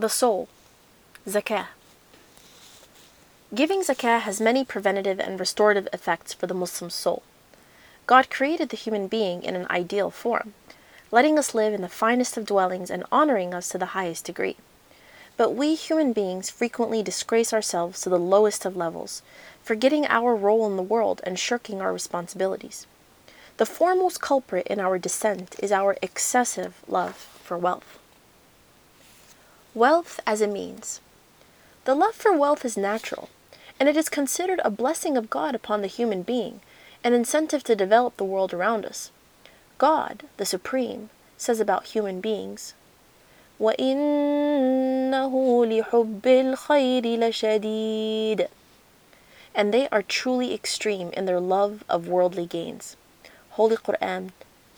The soul. Zakah. Giving zakah has many preventative and restorative effects for the Muslim soul. God created the human being in an ideal form, letting us live in the finest of dwellings and honoring us to the highest degree. But we human beings frequently disgrace ourselves to the lowest of levels, forgetting our role in the world and shirking our responsibilities. The foremost culprit in our descent is our excessive love for wealth. Wealth as a means. The love for wealth is natural, and it is considered a blessing of God upon the human being, an incentive to develop the world around us. God, the Supreme, says about human beings, وَإِنَّهُ لِحُبِّ الْخَيْرِ لَشَدِيدٌ And they are truly extreme in their love of worldly gains. Holy Quran,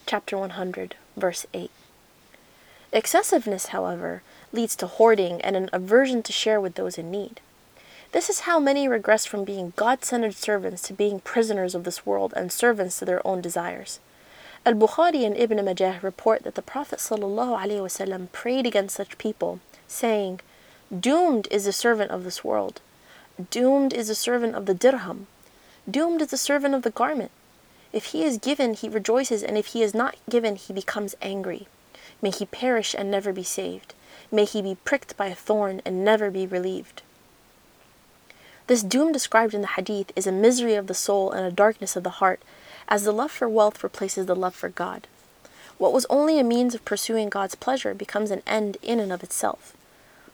chapter 100, verse 8. Excessiveness, however, leads to hoarding and an aversion to share with those in need. This is how many regress from being God centered servants to being prisoners of this world and servants to their own desires. Al Bukhari and Ibn Majah report that the Prophet ﷺ prayed against such people, saying, Doomed is the servant of this world. Doomed is the servant of the dirham. Doomed is the servant of the garment. If he is given, he rejoices, and if he is not given, he becomes angry. May he perish and never be saved. May he be pricked by a thorn and never be relieved. This doom described in the hadith is a misery of the soul and a darkness of the heart, as the love for wealth replaces the love for God. What was only a means of pursuing God's pleasure becomes an end in and of itself.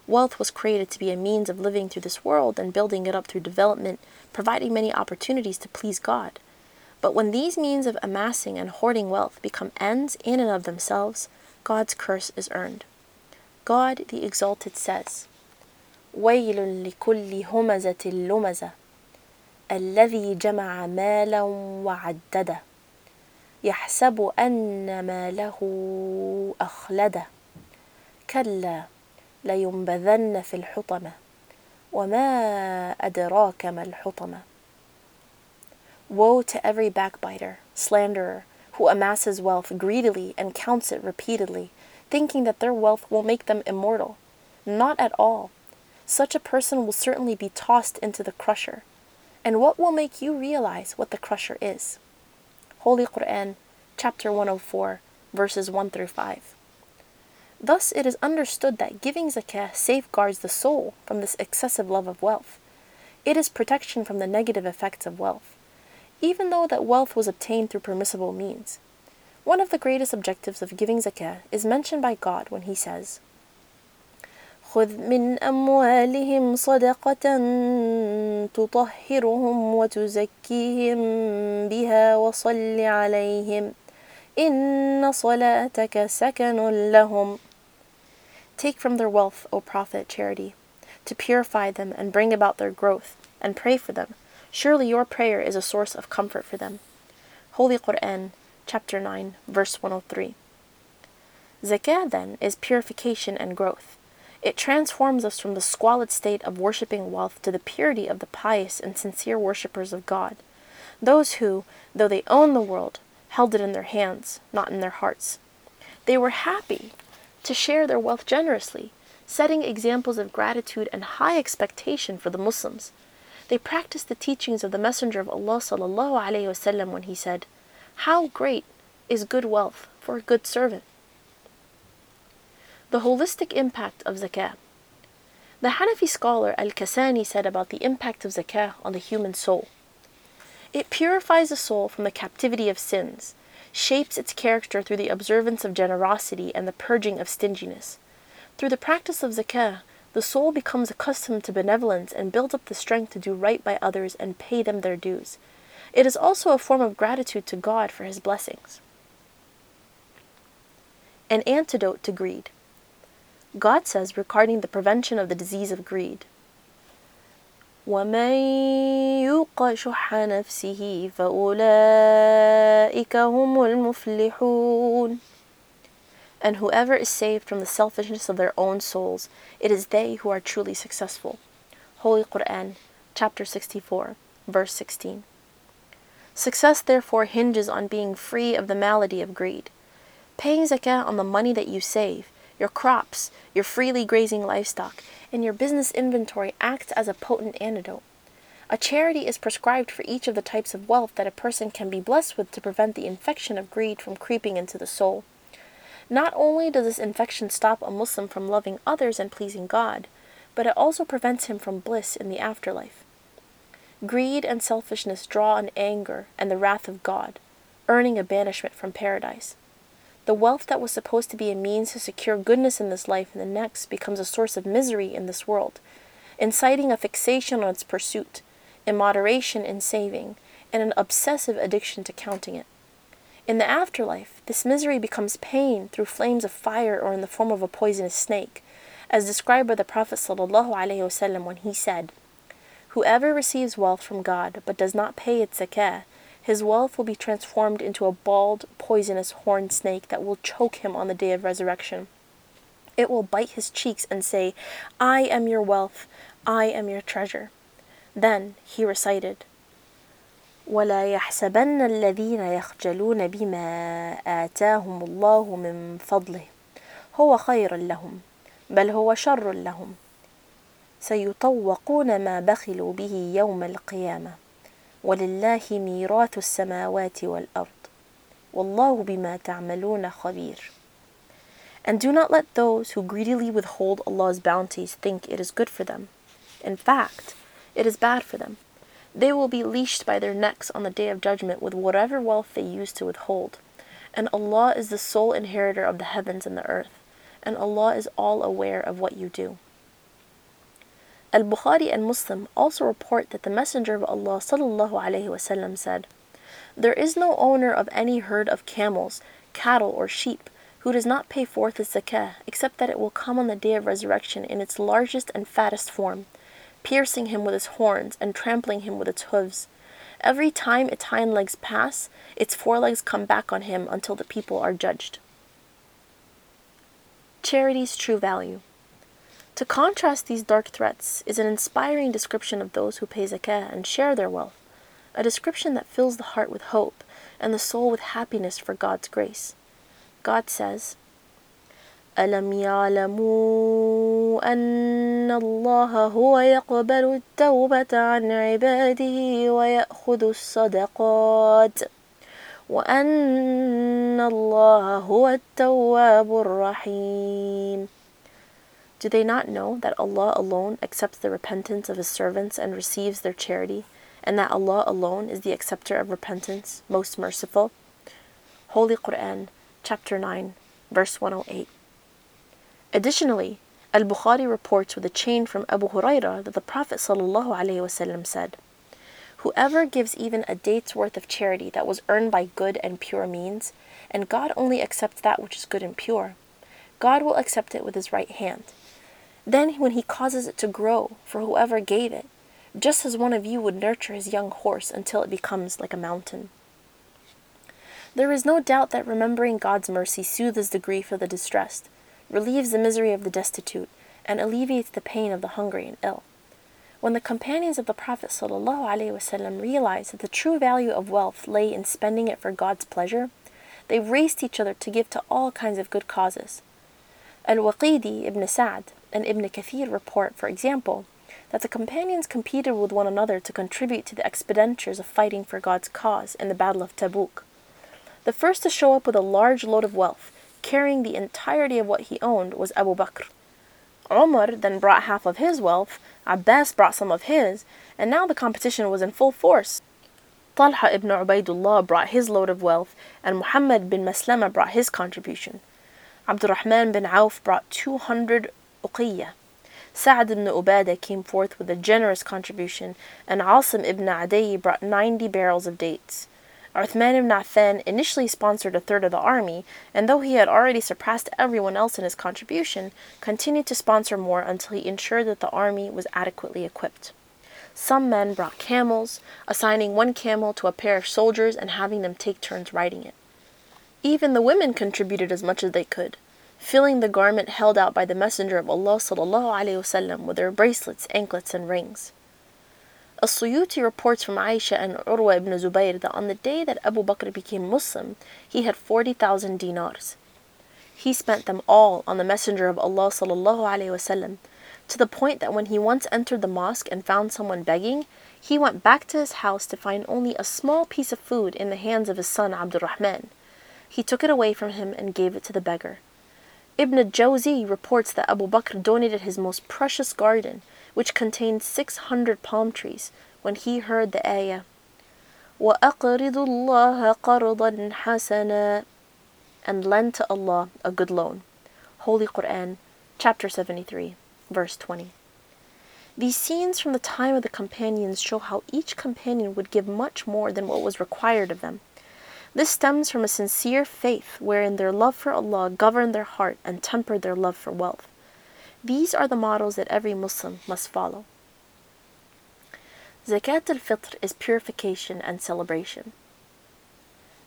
Wealth was created to be a means of living through this world and building it up through development, providing many opportunities to please God. But when these means of amassing and hoarding wealth become ends in and of themselves, God's curse is earned. God the Exalted says, ويل لكل همزة لمزة الذي جمع مالا وعدده يحسب أن ماله أخلده كلا لينبذن في الحطمة وما أدراك ما الحطمة Woe to every backbiter, slanderer, who amasses wealth greedily and counts it repeatedly, thinking that their wealth will make them immortal. Not at all such a person will certainly be tossed into the crusher. And what will make you realize what the crusher is? Holy Quran, chapter 104, verses 1 through 5. Thus, it is understood that giving zakah safeguards the soul from this excessive love of wealth. It is protection from the negative effects of wealth, even though that wealth was obtained through permissible means. One of the greatest objectives of giving zakah is mentioned by God when He says, خذ من أموالهم صدقة تطهرهم وتزكيهم بها وصل عليهم إن صلاتك سكن لهم Take from their wealth, O Prophet, charity, to purify them and bring about their growth, and pray for them. Surely your prayer is a source of comfort for them. Holy Quran, chapter 9, verse 103. Zakah, then, is purification and growth. It transforms us from the squalid state of worshipping wealth to the purity of the pious and sincere worshippers of God, those who, though they owned the world, held it in their hands, not in their hearts. They were happy to share their wealth generously, setting examples of gratitude and high expectation for the Muslims. They practiced the teachings of the Messenger of Allah وسلم, when he said, How great is good wealth for a good servant! The holistic impact of zakah. The Hanafi scholar Al Kasani said about the impact of zakah on the human soul it purifies the soul from the captivity of sins, shapes its character through the observance of generosity and the purging of stinginess. Through the practice of zakah, the soul becomes accustomed to benevolence and builds up the strength to do right by others and pay them their dues. It is also a form of gratitude to God for his blessings. An antidote to greed. God says regarding the prevention of the disease of greed. ومن يوق شح نفسه فأولئك هم المفلحون and whoever is saved from the selfishness of their own souls, it is they who are truly successful. Holy Quran, chapter 64, verse 16. Success therefore hinges on being free of the malady of greed. Paying zakah on the money that you save your crops, your freely grazing livestock, and your business inventory acts as a potent antidote. A charity is prescribed for each of the types of wealth that a person can be blessed with to prevent the infection of greed from creeping into the soul. Not only does this infection stop a Muslim from loving others and pleasing God, but it also prevents him from bliss in the afterlife. Greed and selfishness draw an anger and the wrath of God, earning a banishment from paradise. The wealth that was supposed to be a means to secure goodness in this life and the next becomes a source of misery in this world, inciting a fixation on its pursuit, immoderation in saving, and an obsessive addiction to counting it. In the afterlife, this misery becomes pain through flames of fire or in the form of a poisonous snake, as described by the Prophet ﷺ when he said, Whoever receives wealth from God but does not pay its zakah, his wealth will be transformed into a bald, poisonous horned snake that will choke him on the day of resurrection. It will bite his cheeks and say, I am your wealth, I am your treasure. Then he recited, ولا يحسبن الذين يخجلون بما آتاهم الله من فضله. هو خير لهم بل هو شر لهم. سيطوقون ما بخلوا به يوم القيامة. ولله ميراث السماوات والأرض. والله بما تعملون خبير. And do not let those who greedily withhold Allah's bounties think it is good for them. In fact, it is bad for them. They will be leashed by their necks on the day of judgment with whatever wealth they used to withhold. And Allah is the sole inheritor of the heavens and the earth, and Allah is all aware of what you do. Al Bukhari and Muslim also report that the Messenger of Allah وسلم, said, There is no owner of any herd of camels, cattle, or sheep who does not pay forth its zakah, except that it will come on the day of resurrection in its largest and fattest form, piercing him with its horns and trampling him with its hooves. Every time its hind legs pass, its forelegs come back on him until the people are judged. Charity's true value. To contrast these dark threats is an inspiring description of those who pay zakah and share their wealth, a description that fills the heart with hope and the soul with happiness for God's grace. God says, ألم يعلموا أن الله هو يقبل التوبة عن عباده ويأخذ الصدقات وأن الله هو التواب الرحيم Do they not know that Allah alone accepts the repentance of His servants and receives their charity, and that Allah alone is the acceptor of repentance, most merciful? Holy Quran, chapter 9, verse 108. Additionally, Al Bukhari reports with a chain from Abu Hurairah that the Prophet ﷺ said, Whoever gives even a date's worth of charity that was earned by good and pure means, and God only accepts that which is good and pure, God will accept it with His right hand. Then, when He causes it to grow for whoever gave it, just as one of you would nurture his young horse until it becomes like a mountain. There is no doubt that remembering God's mercy soothes the grief of the distressed relieves the misery of the destitute, and alleviates the pain of the hungry and ill. When the companions of the Prophet ﷺ realized that the true value of wealth lay in spending it for God's pleasure, they raced each other to give to all kinds of good causes. Al-Waqidi ibn Sa'd and Ibn Kathir report, for example, that the companions competed with one another to contribute to the expenditures of fighting for God's cause in the Battle of Tabuk. The first to show up with a large load of wealth carrying the entirety of what he owned was Abu Bakr. Umar then brought half of his wealth, Abbas brought some of his, and now the competition was in full force. Talha ibn Ubaidullah brought his load of wealth, and Muhammad bin Maslama brought his contribution. Abdurrahman bin Auf brought 200 uqiyya. Sa'd ibn Ubadah came forth with a generous contribution, and Asim ibn Adi brought 90 barrels of dates. Uthman ibn Affan initially sponsored a third of the army, and though he had already surpassed everyone else in his contribution, continued to sponsor more until he ensured that the army was adequately equipped. Some men brought camels, assigning one camel to a pair of soldiers and having them take turns riding it. Even the women contributed as much as they could, filling the garment held out by the Messenger of Allah وسلم, with their bracelets, anklets, and rings. As-Suyuti reports from Aisha and Urwa ibn Zubayr that on the day that Abu Bakr became Muslim, he had 40,000 dinars. He spent them all on the Messenger of Allah sallallahu alaihi wasallam, to the point that when he once entered the mosque and found someone begging, he went back to his house to find only a small piece of food in the hands of his son Abdurrahman. He took it away from him and gave it to the beggar. Ibn Jawzi reports that Abu Bakr donated his most precious garden, which contained 600 palm trees, when he heard the ayah, وَأَقْرِضُ اللَّهَ قَرْضًا حَسَنًا and lend to Allah a good loan. Holy Quran, chapter 73, verse 20. These scenes from the time of the companions show how each companion would give much more than what was required of them. This stems from a sincere faith wherein their love for Allah governed their heart and tempered their love for wealth. These are the models that every Muslim must follow. Zakat al-Fitr is purification and celebration.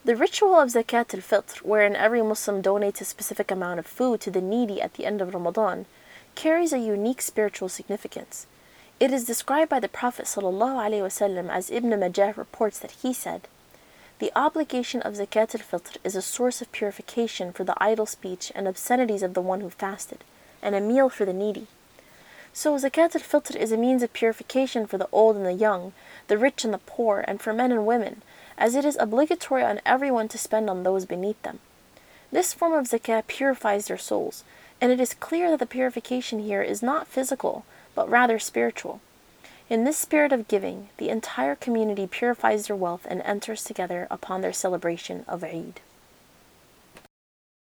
The ritual of Zakat al-Fitr, wherein every Muslim donates a specific amount of food to the needy at the end of Ramadan, carries a unique spiritual significance. It is described by the Prophet ﷺ as Ibn Majah reports that he said, the obligation of zakat al-fitr is a source of purification for the idle speech and obscenities of the one who fasted, and a meal for the needy. So zakat al-fitr is a means of purification for the old and the young, the rich and the poor, and for men and women, as it is obligatory on everyone to spend on those beneath them. This form of zakat purifies their souls, and it is clear that the purification here is not physical, but rather spiritual. In this spirit of giving, the entire community purifies their wealth and enters together upon their celebration of Eid.